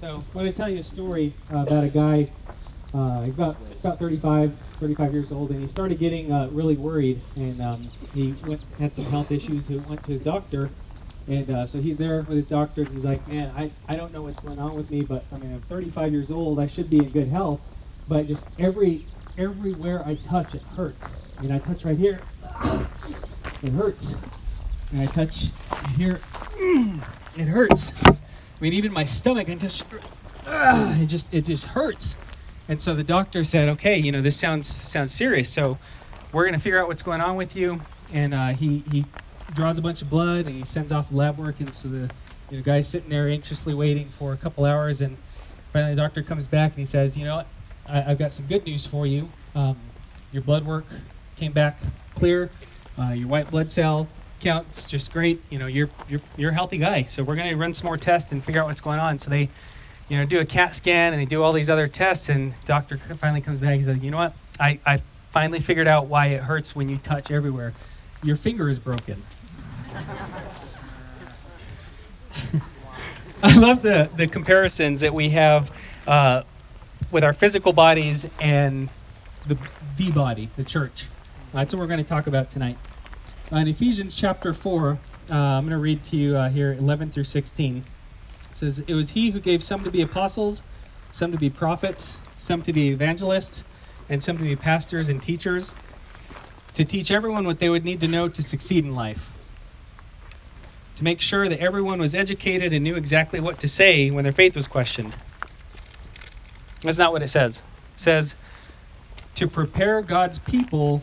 So I'm going to tell you a story uh, about a guy. Uh, he's about about 35, 35 years old, and he started getting uh, really worried, and um, he went had some health issues. He went to his doctor, and uh, so he's there with his doctor, and he's like, "Man, I, I don't know what's going on with me, but I mean, I'm 35 years old. I should be in good health, but just every everywhere I touch, it hurts. And I touch right here, it hurts. And I touch here, it hurts. I mean, even my stomach, I touch, uh, it just it just hurts. And so the doctor said, okay, you know, this sounds sounds serious. So we're gonna figure out what's going on with you. And uh, he he draws a bunch of blood and he sends off lab work. And so the you know, guy's sitting there anxiously waiting for a couple hours. And finally the doctor comes back and he says, you know, I, have got some good news for you. Um, your blood work came back clear. Uh, your white blood cell count's just great. You know, you're you're you're a healthy guy. So we're gonna run some more tests and figure out what's going on. So they, you know, do a CAT scan and they do all these other tests. And doctor finally comes back and says, you know what? I I finally figured out why it hurts when you touch everywhere. Your finger is broken. I love the the comparisons that we have uh, with our physical bodies and the the body, the church. That's what we're going to talk about tonight. Uh, in Ephesians chapter 4, uh, I'm going to read to you uh, here 11 through 16. It says, It was he who gave some to be apostles, some to be prophets, some to be evangelists, and some to be pastors and teachers, to teach everyone what they would need to know to succeed in life. To make sure that everyone was educated and knew exactly what to say when their faith was questioned. That's not what it says. It says, to prepare God's people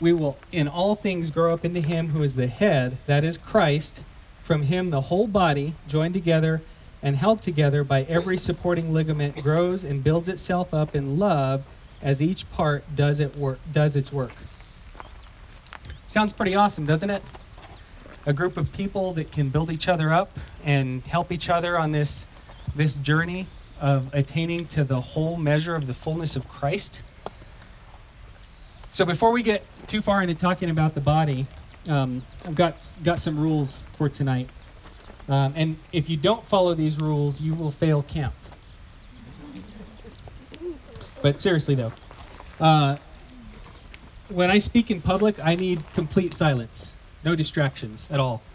we will in all things grow up into him who is the head, that is Christ. From him the whole body, joined together and held together by every supporting ligament, grows and builds itself up in love as each part does it work does its work. Sounds pretty awesome, doesn't it? A group of people that can build each other up and help each other on this this journey of attaining to the whole measure of the fullness of Christ. So before we get too far into talking about the body, um, I've got got some rules for tonight. Um, and if you don't follow these rules, you will fail camp. But seriously though, uh, when I speak in public, I need complete silence, no distractions at all.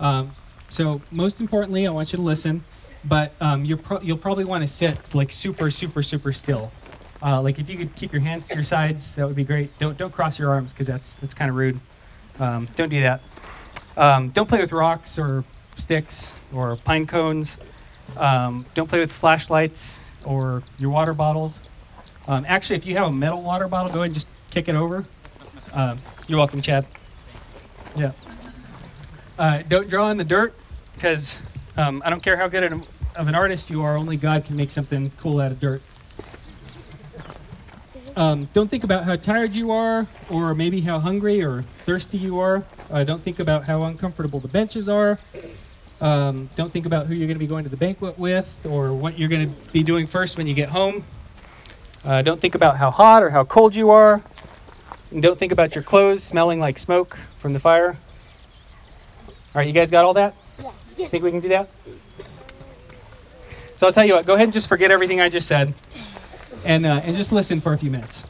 Um, so most importantly, I want you to listen, but um, you pro- you'll probably want to sit like super, super, super still. Uh, like if you could keep your hands to your sides, that would be great. Don't don't cross your arms because that's that's kind of rude. Um, don't do that. Um, don't play with rocks or sticks or pine cones. Um, don't play with flashlights or your water bottles. Um, actually, if you have a metal water bottle, go ahead and just kick it over. Um, you're welcome, Chad. Yeah. Uh, don't draw in the dirt because um, I don't care how good of an artist you are, only God can make something cool out of dirt. Um, don't think about how tired you are, or maybe how hungry or thirsty you are. Uh, don't think about how uncomfortable the benches are. Um, don't think about who you're going to be going to the banquet with, or what you're going to be doing first when you get home. Uh, don't think about how hot or how cold you are. And don't think about your clothes smelling like smoke from the fire. All right, you guys got all that? Yeah. Think we can do that? So I'll tell you what, go ahead and just forget everything I just said and, uh, and just listen for a few minutes.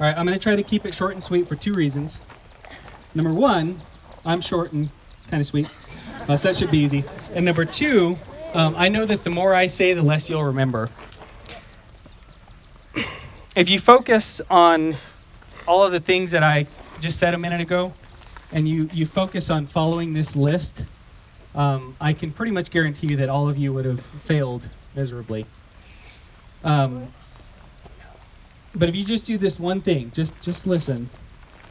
All right, I'm going to try to keep it short and sweet for two reasons. Number one, I'm short and kind of sweet, uh, so that should be easy. And number two, um, I know that the more I say, the less you'll remember. If you focus on all of the things that I just said a minute ago, and you, you focus on following this list, um, I can pretty much guarantee you that all of you would have failed miserably. Um, but if you just do this one thing, just just listen.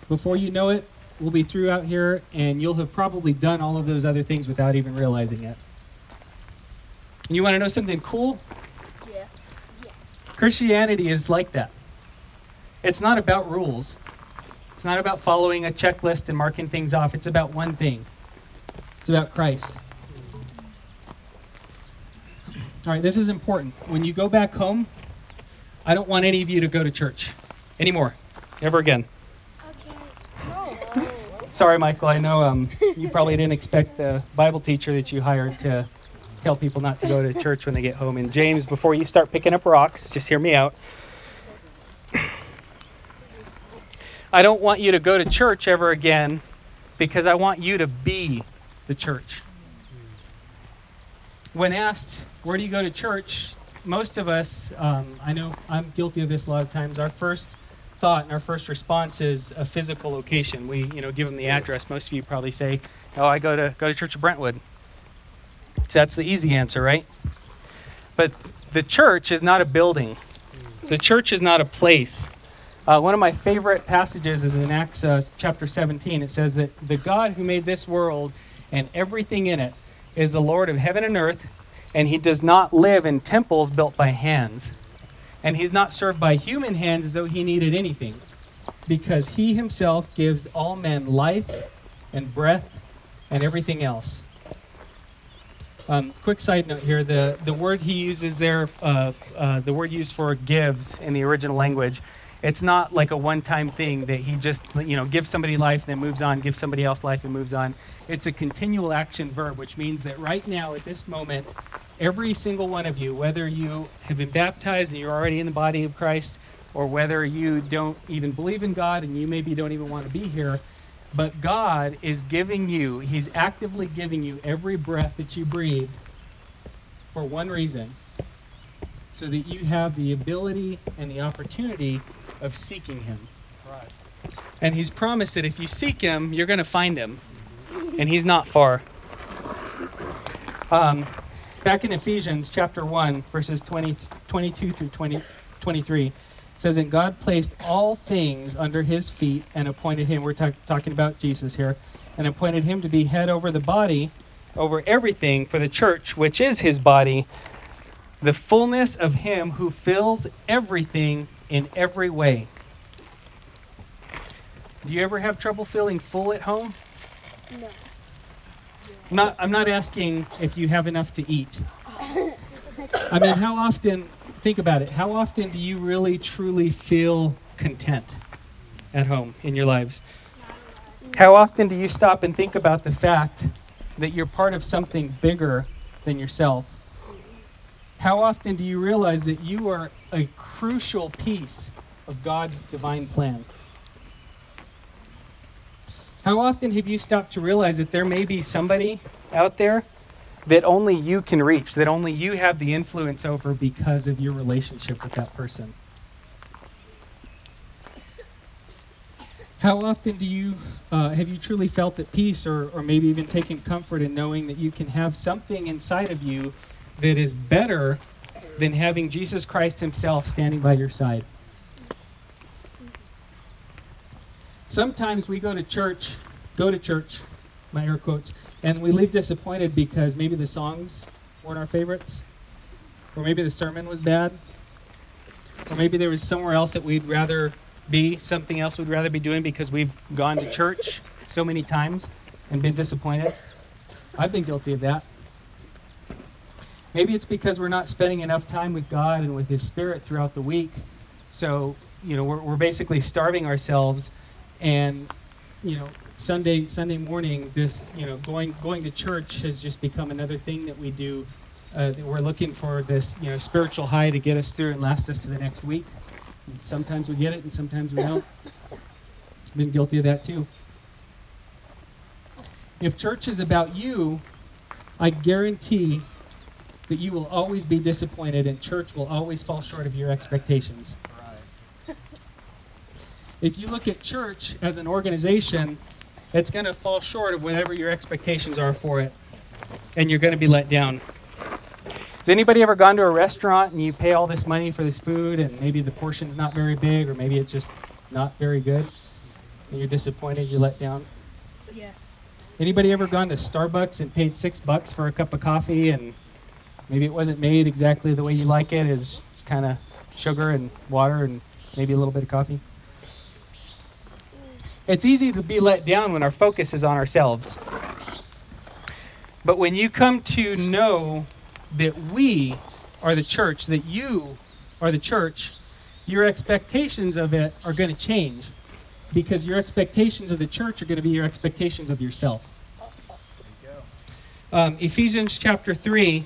Before you know it, we'll be through out here, and you'll have probably done all of those other things without even realizing it. You want to know something cool? Yeah. Christianity is like that. It's not about rules. It's not about following a checklist and marking things off. It's about one thing. It's about Christ. All right, this is important. When you go back home, I don't want any of you to go to church anymore. Never again. Okay. No. Sorry, Michael. I know um, you probably didn't expect the Bible teacher that you hired to tell people not to go to church when they get home. And James, before you start picking up rocks, just hear me out. I don't want you to go to church ever again because I want you to be the church. When asked, where do you go to church? Most of us, um, I know I'm guilty of this a lot of times, our first thought and our first response is a physical location. We, you know, give them the address. Most of you probably say, "Oh, I go to go to Church of Brentwood." So that's the easy answer, right? But the church is not a building. The church is not a place. Uh, one of my favorite passages is in Acts uh, chapter 17. It says that the God who made this world and everything in it is the Lord of heaven and earth, and he does not live in temples built by hands. And he's not served by human hands as though he needed anything, because he himself gives all men life and breath and everything else. Um, quick side note here: the the word he uses there, uh, uh, the word used for gives in the original language, it's not like a one-time thing that he just you know gives somebody life and then moves on, gives somebody else life and moves on. It's a continual action verb, which means that right now at this moment, every single one of you, whether you have been baptized and you're already in the body of Christ, or whether you don't even believe in God and you maybe don't even want to be here, but God is giving you, He's actively giving you every breath that you breathe for one reason so that you have the ability and the opportunity of seeking Him. Right. And He's promised that if you seek Him, you're going to find Him. And He's not far. Um, back in Ephesians chapter 1, verses 20, 22 through 20, 23 says, And God placed all things under his feet and appointed him, we're talk, talking about Jesus here, and appointed him to be head over the body, over everything for the church, which is his body, the fullness of him who fills everything in every way. Do you ever have trouble feeling full at home? No. Not, I'm not asking if you have enough to eat. I mean, how often, think about it, how often do you really truly feel content at home in your lives? How often do you stop and think about the fact that you're part of something bigger than yourself? How often do you realize that you are a crucial piece of God's divine plan? How often have you stopped to realize that there may be somebody out there that only you can reach, that only you have the influence over because of your relationship with that person? How often do you uh, have you truly felt at peace, or, or maybe even taken comfort in knowing that you can have something inside of you that is better than having Jesus Christ Himself standing by your side? Sometimes we go to church, go to church, my air quotes, and we leave disappointed because maybe the songs weren't our favorites, or maybe the sermon was bad, or maybe there was somewhere else that we'd rather be, something else we'd rather be doing because we've gone to church so many times and been disappointed. I've been guilty of that. Maybe it's because we're not spending enough time with God and with His Spirit throughout the week. So, you know, we're, we're basically starving ourselves. And you know Sunday Sunday morning this you know going going to church has just become another thing that we do uh, that we're looking for this you know spiritual high to get us through and last us to the next week. And sometimes we get it and sometimes we don't. Been guilty of that too. If church is about you I guarantee that you will always be disappointed and church will always fall short of your expectations Right. if you look at church as an organization, it's going to fall short of whatever your expectations are for it, and you're going to be let down. Has anybody ever gone to a restaurant and you pay all this money for this food, and maybe the portion's not very big, or maybe it's just not very good, and you're disappointed, you're let down? Yeah. Anybody ever gone to Starbucks and paid six bucks for a cup of coffee, and Maybe it wasn't made exactly the way you like it, is kind of sugar and water and maybe a little bit of coffee. It's easy to be let down when our focus is on ourselves. But when you come to know that we are the church, that you are the church, your expectations of it are going to change because your expectations of the church are going to be your expectations of yourself. Um, Ephesians chapter 3,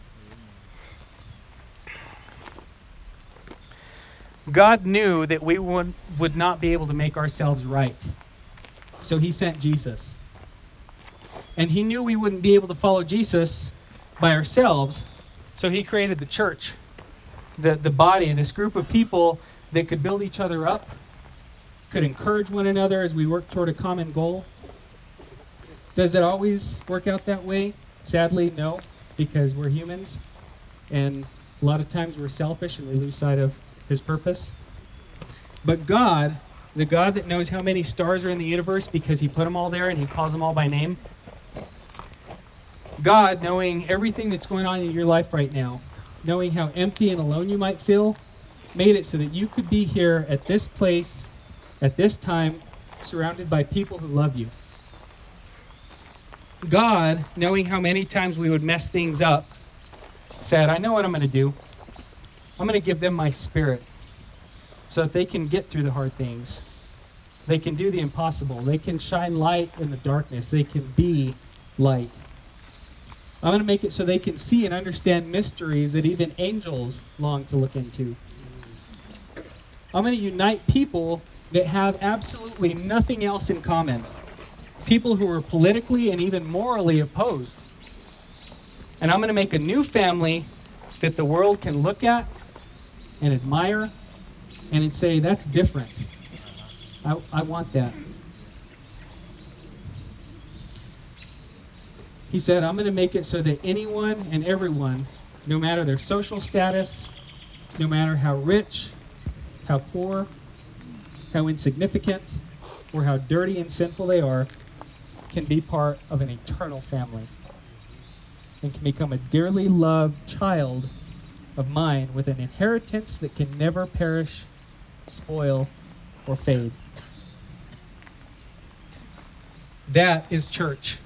God knew that we would, would not be able to make ourselves right. So he sent Jesus. And he knew we wouldn't be able to follow Jesus by ourselves. So he created the church, the, the body, this group of people that could build each other up, could encourage one another as we work toward a common goal. Does it always work out that way? Sadly, no, because we're humans. And a lot of times we're selfish and we lose sight of his purpose. But God, the God that knows how many stars are in the universe because he put them all there and he calls them all by name, God, knowing everything that's going on in your life right now, knowing how empty and alone you might feel, made it so that you could be here at this place, at this time, surrounded by people who love you. God, knowing how many times we would mess things up, said, I know what I'm going to do. I'm going to give them my spirit so that they can get through the hard things. They can do the impossible. They can shine light in the darkness. They can be light. I'm going to make it so they can see and understand mysteries that even angels long to look into. I'm going to unite people that have absolutely nothing else in common. People who are politically and even morally opposed. And I'm going to make a new family that the world can look at and admire and say, that's different. I, I want that. He said, I'm going to make it so that anyone and everyone, no matter their social status, no matter how rich, how poor, how insignificant, or how dirty and sinful they are, can be part of an eternal family and can become a dearly loved child of mine with an inheritance that can never perish, spoil, or fade. That is church.